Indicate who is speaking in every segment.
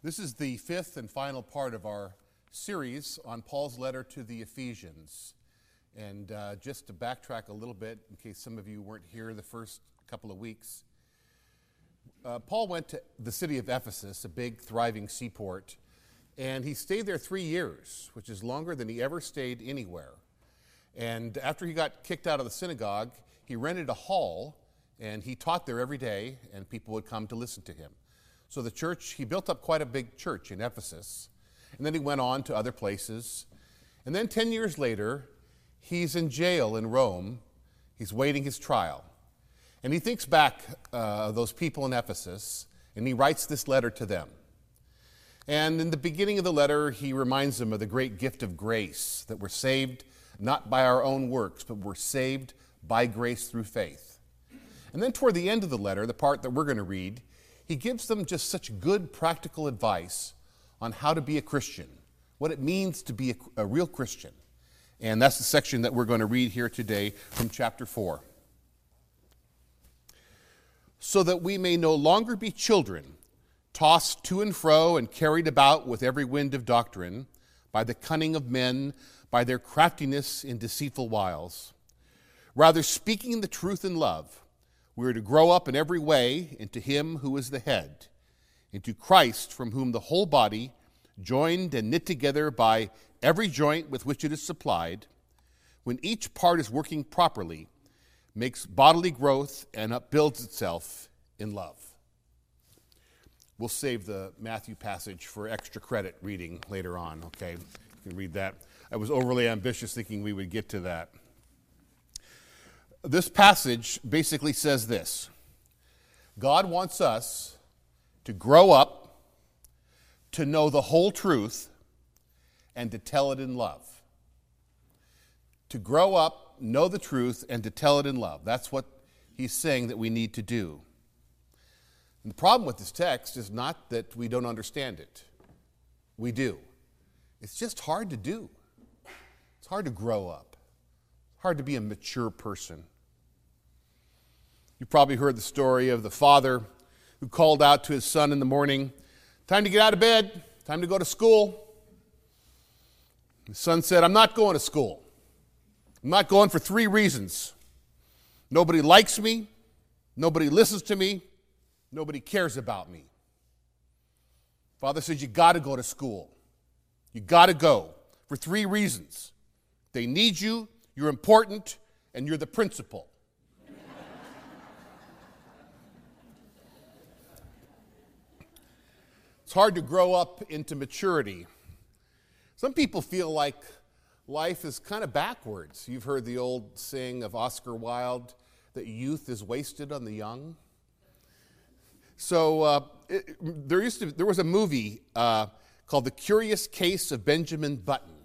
Speaker 1: This is the fifth and final part of our series on Paul's letter to the Ephesians. And uh, just to backtrack a little bit, in case some of you weren't here the first couple of weeks, uh, Paul went to the city of Ephesus, a big, thriving seaport, and he stayed there three years, which is longer than he ever stayed anywhere. And after he got kicked out of the synagogue, he rented a hall and he taught there every day, and people would come to listen to him. So the church, he built up quite a big church in Ephesus. And then he went on to other places. And then 10 years later, he's in jail in Rome. He's waiting his trial. And he thinks back uh, those people in Ephesus, and he writes this letter to them. And in the beginning of the letter, he reminds them of the great gift of grace that we're saved not by our own works, but we're saved by grace through faith. And then toward the end of the letter, the part that we're going to read, he gives them just such good practical advice on how to be a Christian, what it means to be a, a real Christian. And that's the section that we're going to read here today from chapter 4. So that we may no longer be children, tossed to and fro and carried about with every wind of doctrine, by the cunning of men, by their craftiness in deceitful wiles. Rather, speaking the truth in love, we are to grow up in every way into Him who is the head, into Christ, from whom the whole body, joined and knit together by every joint with which it is supplied, when each part is working properly, makes bodily growth and upbuilds itself in love. We'll save the Matthew passage for extra credit reading later on, okay? You can read that. I was overly ambitious thinking we would get to that this passage basically says this God wants us to grow up, to know the whole truth, and to tell it in love. To grow up, know the truth, and to tell it in love. That's what he's saying that we need to do. And the problem with this text is not that we don't understand it, we do. It's just hard to do. It's hard to grow up It's hard to be a mature person. You probably heard the story of the father who called out to his son in the morning, Time to get out of bed, time to go to school. The son said, I'm not going to school. I'm not going for three reasons. Nobody likes me, nobody listens to me, nobody cares about me. Father says, You got to go to school. You got to go for three reasons. They need you, you're important, and you're the principal. It's hard to grow up into maturity. Some people feel like life is kind of backwards. You've heard the old saying of Oscar Wilde that youth is wasted on the young. So uh, it, there used to there was a movie uh, called The Curious Case of Benjamin Button.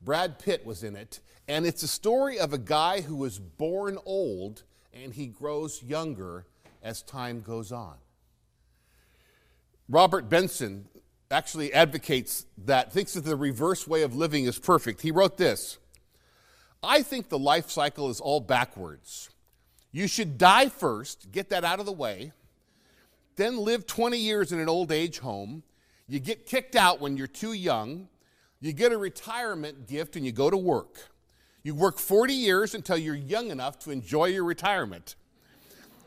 Speaker 1: Brad Pitt was in it, and it's a story of a guy who was born old and he grows younger as time goes on. Robert Benson actually advocates that, thinks that the reverse way of living is perfect. He wrote this I think the life cycle is all backwards. You should die first, get that out of the way, then live 20 years in an old age home. You get kicked out when you're too young. You get a retirement gift and you go to work. You work 40 years until you're young enough to enjoy your retirement.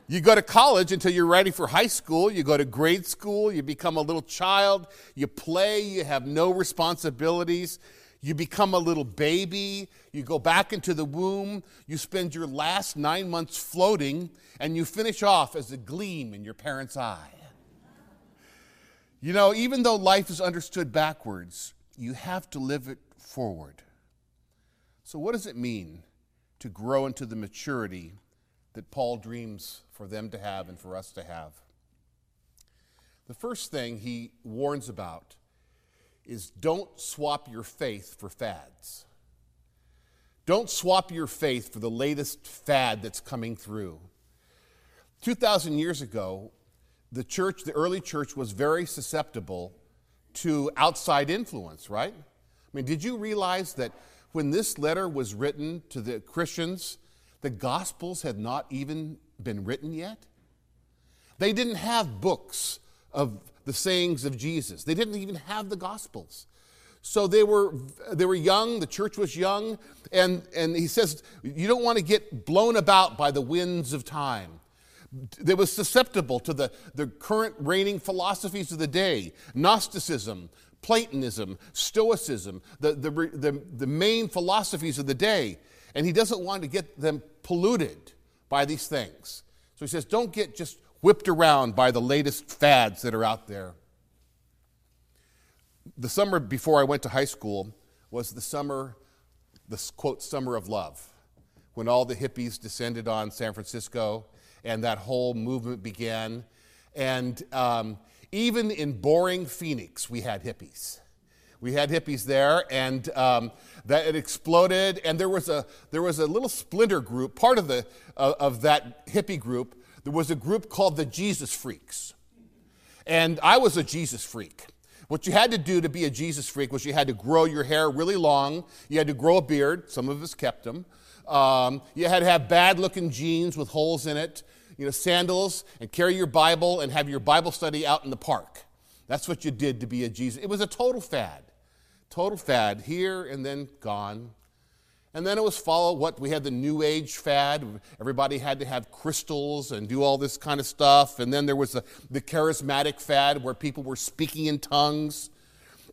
Speaker 1: You go to college until you're ready for high school. You go to grade school. You become a little child. You play. You have no responsibilities. You become a little baby. You go back into the womb. You spend your last nine months floating, and you finish off as a gleam in your parents' eye. You know, even though life is understood backwards, you have to live it forward. So, what does it mean to grow into the maturity that Paul dreams for them to have and for us to have? The first thing he warns about is don't swap your faith for fads. Don't swap your faith for the latest fad that's coming through. 2,000 years ago, the church, the early church, was very susceptible to outside influence, right? I mean, did you realize that when this letter was written to the Christians, the Gospels had not even been written yet? They didn't have books of the sayings of Jesus. They didn't even have the Gospels. So they were, they were young, the church was young, and, and he says, You don't want to get blown about by the winds of time. They was susceptible to the, the current reigning philosophies of the day Gnosticism, Platonism, Stoicism, the, the, the, the main philosophies of the day. And he doesn't want to get them polluted by these things. So he says, Don't get just whipped around by the latest fads that are out there the summer before I went to high school was the summer, the quote, summer of love, when all the hippies descended on San Francisco and that whole movement began. And um, even in boring Phoenix, we had hippies. We had hippies there, and um, that it exploded. And there was a there was a little splinter group, part of the uh, of that hippie group. There was a group called the Jesus Freaks, and I was a Jesus freak. What you had to do to be a Jesus freak was you had to grow your hair really long. You had to grow a beard. Some of us kept them. Um, you had to have bad looking jeans with holes in it, you know, sandals, and carry your Bible and have your Bible study out in the park. That's what you did to be a Jesus. It was a total fad. Total fad here and then gone. And then it was follow what we had the New Age fad. Everybody had to have crystals and do all this kind of stuff. And then there was the, the charismatic fad where people were speaking in tongues.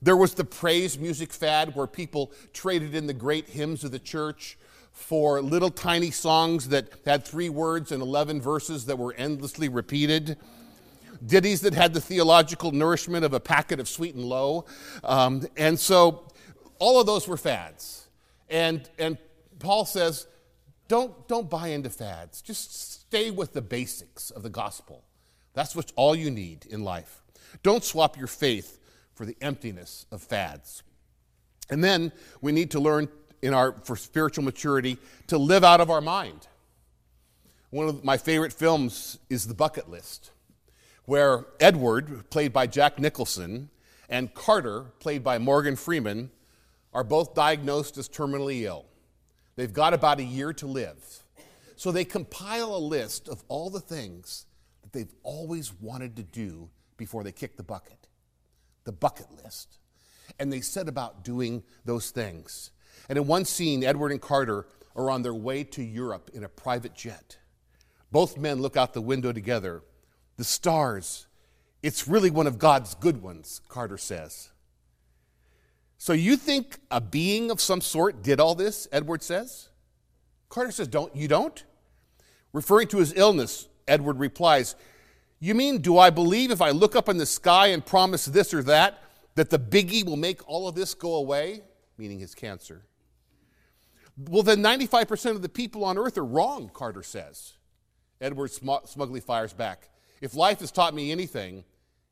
Speaker 1: There was the praise music fad where people traded in the great hymns of the church for little tiny songs that had three words and 11 verses that were endlessly repeated. Ditties that had the theological nourishment of a packet of sweet and low. Um, and so all of those were fads. And, and Paul says, don't, don't buy into fads. Just stay with the basics of the gospel. That's what all you need in life. Don't swap your faith for the emptiness of fads. And then we need to learn in our for spiritual maturity to live out of our mind. One of my favorite films is The Bucket List, where Edward, played by Jack Nicholson, and Carter, played by Morgan Freeman, are both diagnosed as terminally ill. They've got about a year to live. So they compile a list of all the things that they've always wanted to do before they kick the bucket the bucket list. And they set about doing those things. And in one scene, Edward and Carter are on their way to Europe in a private jet. Both men look out the window together. The stars, it's really one of God's good ones, Carter says. So you think a being of some sort did all this, Edward says? Carter says, Don't you don't? Referring to his illness, Edward replies, You mean, do I believe if I look up in the sky and promise this or that, that the biggie will make all of this go away? Meaning his cancer. Well, then 95% of the people on earth are wrong, Carter says. Edward smugly fires back. If life has taught me anything,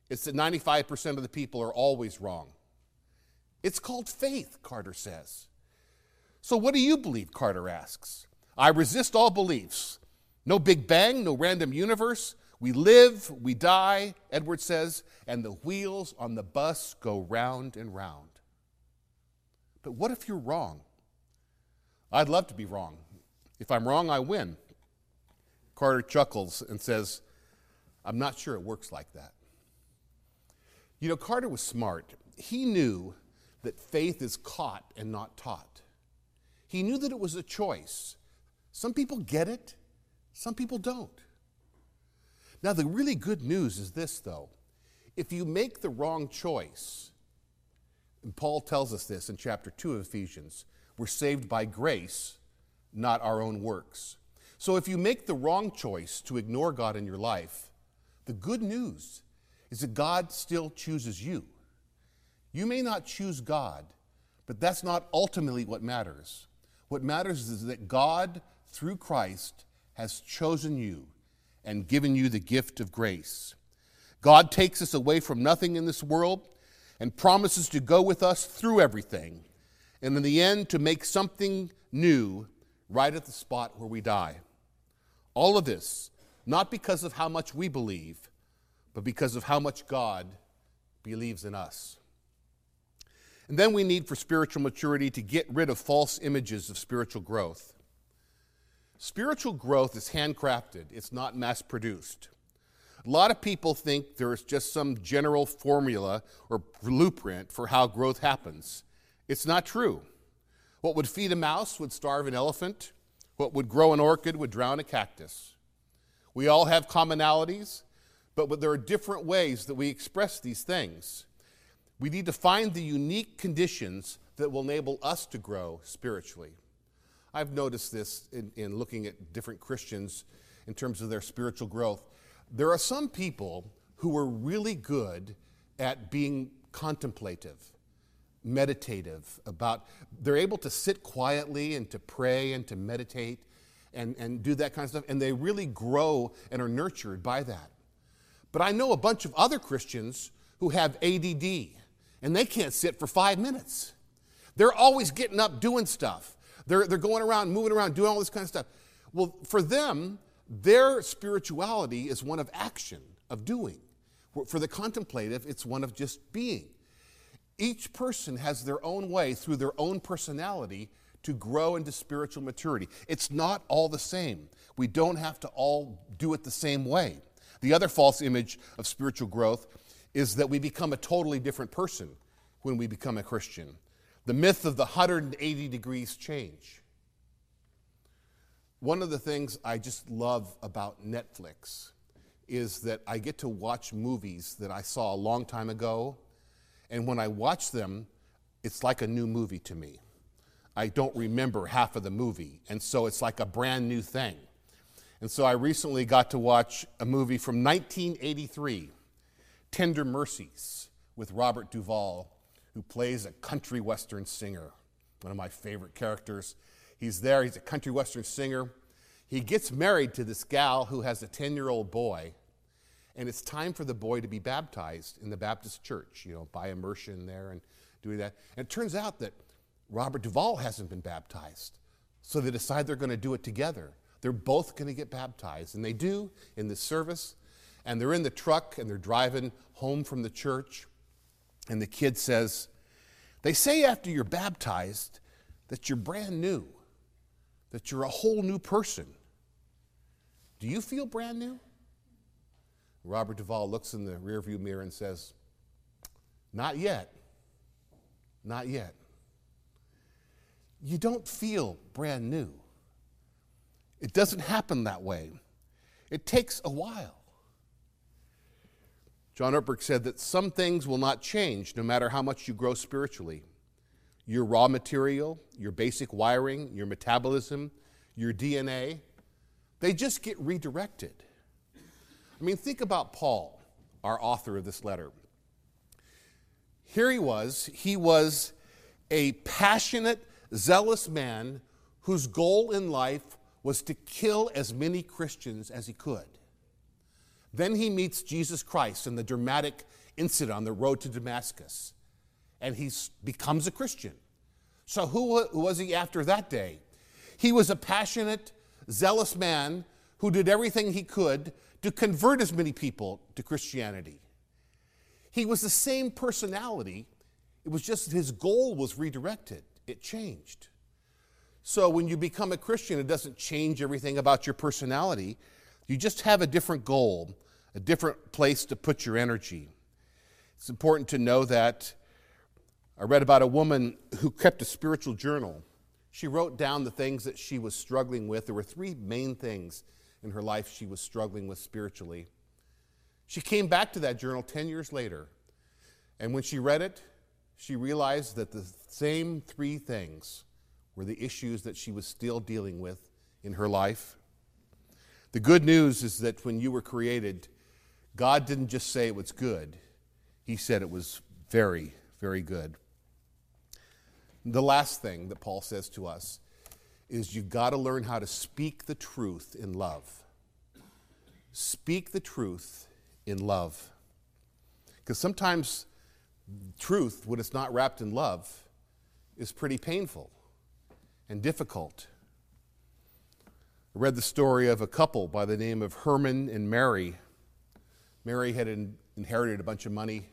Speaker 1: it's that 95% of the people are always wrong. It's called faith, Carter says. So, what do you believe? Carter asks. I resist all beliefs. No Big Bang, no random universe. We live, we die, Edward says, and the wheels on the bus go round and round. But what if you're wrong? I'd love to be wrong. If I'm wrong, I win. Carter chuckles and says, I'm not sure it works like that. You know, Carter was smart. He knew that faith is caught and not taught. He knew that it was a choice. Some people get it, some people don't. Now, the really good news is this, though. If you make the wrong choice, and Paul tells us this in chapter 2 of Ephesians, we're saved by grace, not our own works. So if you make the wrong choice to ignore God in your life, the good news is that God still chooses you. You may not choose God, but that's not ultimately what matters. What matters is that God, through Christ, has chosen you and given you the gift of grace. God takes us away from nothing in this world and promises to go with us through everything, and in the end, to make something new right at the spot where we die. All of this, not because of how much we believe, but because of how much God believes in us. And then we need for spiritual maturity to get rid of false images of spiritual growth. Spiritual growth is handcrafted, it's not mass produced. A lot of people think there is just some general formula or blueprint for how growth happens. It's not true. What would feed a mouse would starve an elephant. What would grow an orchid would drown a cactus. We all have commonalities, but there are different ways that we express these things. We need to find the unique conditions that will enable us to grow spiritually. I've noticed this in, in looking at different Christians in terms of their spiritual growth. There are some people who are really good at being contemplative, meditative, about they're able to sit quietly and to pray and to meditate and, and do that kind of stuff, and they really grow and are nurtured by that. But I know a bunch of other Christians who have ADD, and they can't sit for five minutes. They're always getting up doing stuff. They're, they're going around, moving around, doing all this kind of stuff. Well, for them, their spirituality is one of action, of doing. For the contemplative, it's one of just being. Each person has their own way through their own personality to grow into spiritual maturity. It's not all the same. We don't have to all do it the same way. The other false image of spiritual growth is that we become a totally different person when we become a Christian. The myth of the 180 degrees change. One of the things I just love about Netflix is that I get to watch movies that I saw a long time ago, and when I watch them, it's like a new movie to me. I don't remember half of the movie, and so it's like a brand new thing. And so I recently got to watch a movie from 1983, Tender Mercies, with Robert Duvall, who plays a country western singer, one of my favorite characters. He's there, he's a country western singer. He gets married to this gal who has a 10 year old boy, and it's time for the boy to be baptized in the Baptist church, you know, by immersion there and doing that. And it turns out that Robert Duvall hasn't been baptized. So they decide they're going to do it together. They're both going to get baptized, and they do in this service. And they're in the truck and they're driving home from the church. And the kid says, They say after you're baptized that you're brand new that you're a whole new person. Do you feel brand new? Robert Duvall looks in the rearview mirror and says, Not yet. Not yet. You don't feel brand new. It doesn't happen that way. It takes a while. John Ortberg said that some things will not change no matter how much you grow spiritually your raw material, your basic wiring, your metabolism, your DNA, they just get redirected. I mean, think about Paul, our author of this letter. Here he was, he was a passionate, zealous man whose goal in life was to kill as many Christians as he could. Then he meets Jesus Christ in the dramatic incident on the road to Damascus and he becomes a Christian. So, who was he after that day? He was a passionate, zealous man who did everything he could to convert as many people to Christianity. He was the same personality, it was just his goal was redirected, it changed. So, when you become a Christian, it doesn't change everything about your personality. You just have a different goal, a different place to put your energy. It's important to know that I read about a woman who kept a spiritual journal. She wrote down the things that she was struggling with. There were three main things in her life she was struggling with spiritually. She came back to that journal 10 years later, and when she read it, she realized that the same three things were the issues that she was still dealing with in her life. The good news is that when you were created, God didn't just say it was good, He said it was very, very good. The last thing that Paul says to us is you've got to learn how to speak the truth in love. Speak the truth in love. Because sometimes truth, when it's not wrapped in love, is pretty painful and difficult. I read the story of a couple by the name of Herman and Mary. Mary had in, inherited a bunch of money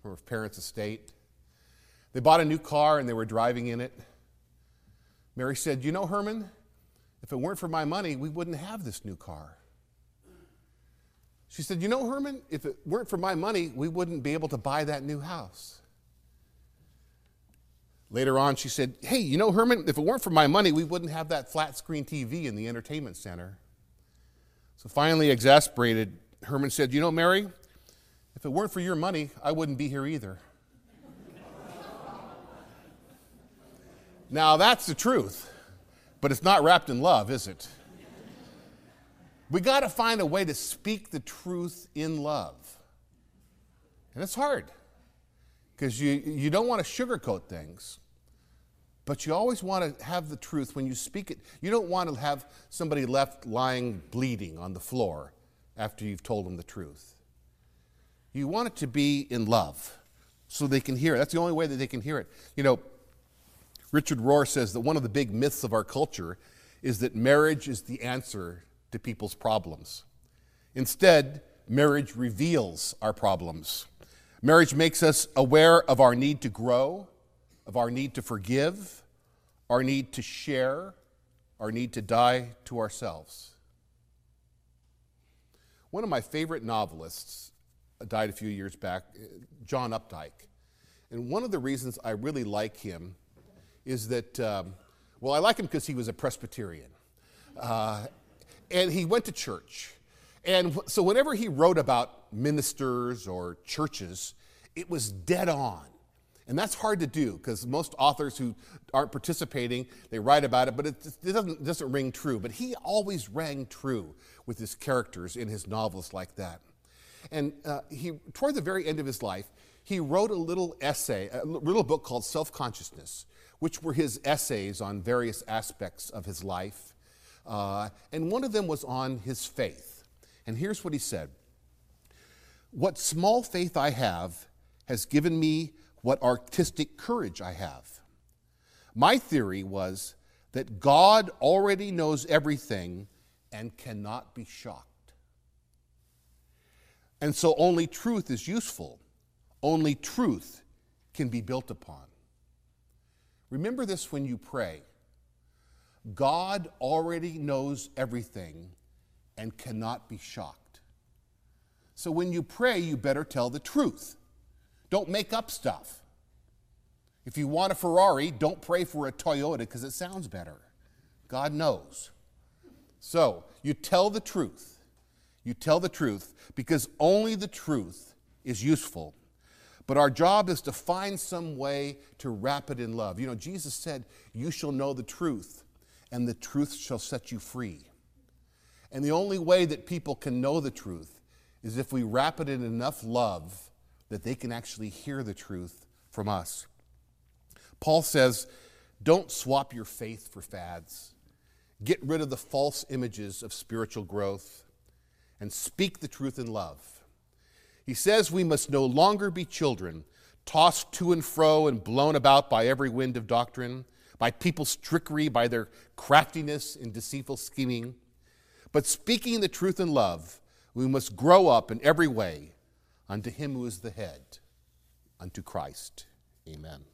Speaker 1: from her parents' estate. They bought a new car and they were driving in it. Mary said, You know, Herman, if it weren't for my money, we wouldn't have this new car. She said, You know, Herman, if it weren't for my money, we wouldn't be able to buy that new house. Later on, she said, Hey, you know, Herman, if it weren't for my money, we wouldn't have that flat screen TV in the entertainment center. So finally, exasperated, Herman said, You know, Mary, if it weren't for your money, I wouldn't be here either. now, that's the truth, but it's not wrapped in love, is it? We got to find a way to speak the truth in love. And it's hard because you, you don't want to sugarcoat things. But you always want to have the truth when you speak it. You don't want to have somebody left lying bleeding on the floor after you've told them the truth. You want it to be in love so they can hear it. That's the only way that they can hear it. You know, Richard Rohr says that one of the big myths of our culture is that marriage is the answer to people's problems. Instead, marriage reveals our problems. Marriage makes us aware of our need to grow of our need to forgive, our need to share, our need to die to ourselves. One of my favorite novelists died a few years back, John Updike. And one of the reasons I really like him is that, um, well, I like him because he was a Presbyterian. Uh, and he went to church. And so whenever he wrote about ministers or churches, it was dead on. And that's hard to do because most authors who aren't participating, they write about it, but it, it doesn't, doesn't ring true. But he always rang true with his characters in his novels like that. And uh, he, toward the very end of his life, he wrote a little essay, a little book called Self Consciousness, which were his essays on various aspects of his life. Uh, and one of them was on his faith. And here's what he said What small faith I have has given me what artistic courage I have. My theory was that God already knows everything and cannot be shocked. And so only truth is useful, only truth can be built upon. Remember this when you pray God already knows everything and cannot be shocked. So when you pray, you better tell the truth. Don't make up stuff. If you want a Ferrari, don't pray for a Toyota because it sounds better. God knows. So, you tell the truth. You tell the truth because only the truth is useful. But our job is to find some way to wrap it in love. You know, Jesus said, You shall know the truth, and the truth shall set you free. And the only way that people can know the truth is if we wrap it in enough love that they can actually hear the truth from us. Paul says, don't swap your faith for fads. Get rid of the false images of spiritual growth and speak the truth in love. He says we must no longer be children, tossed to and fro and blown about by every wind of doctrine, by people's trickery, by their craftiness and deceitful scheming. But speaking the truth in love, we must grow up in every way unto him who is the head, unto Christ. Amen.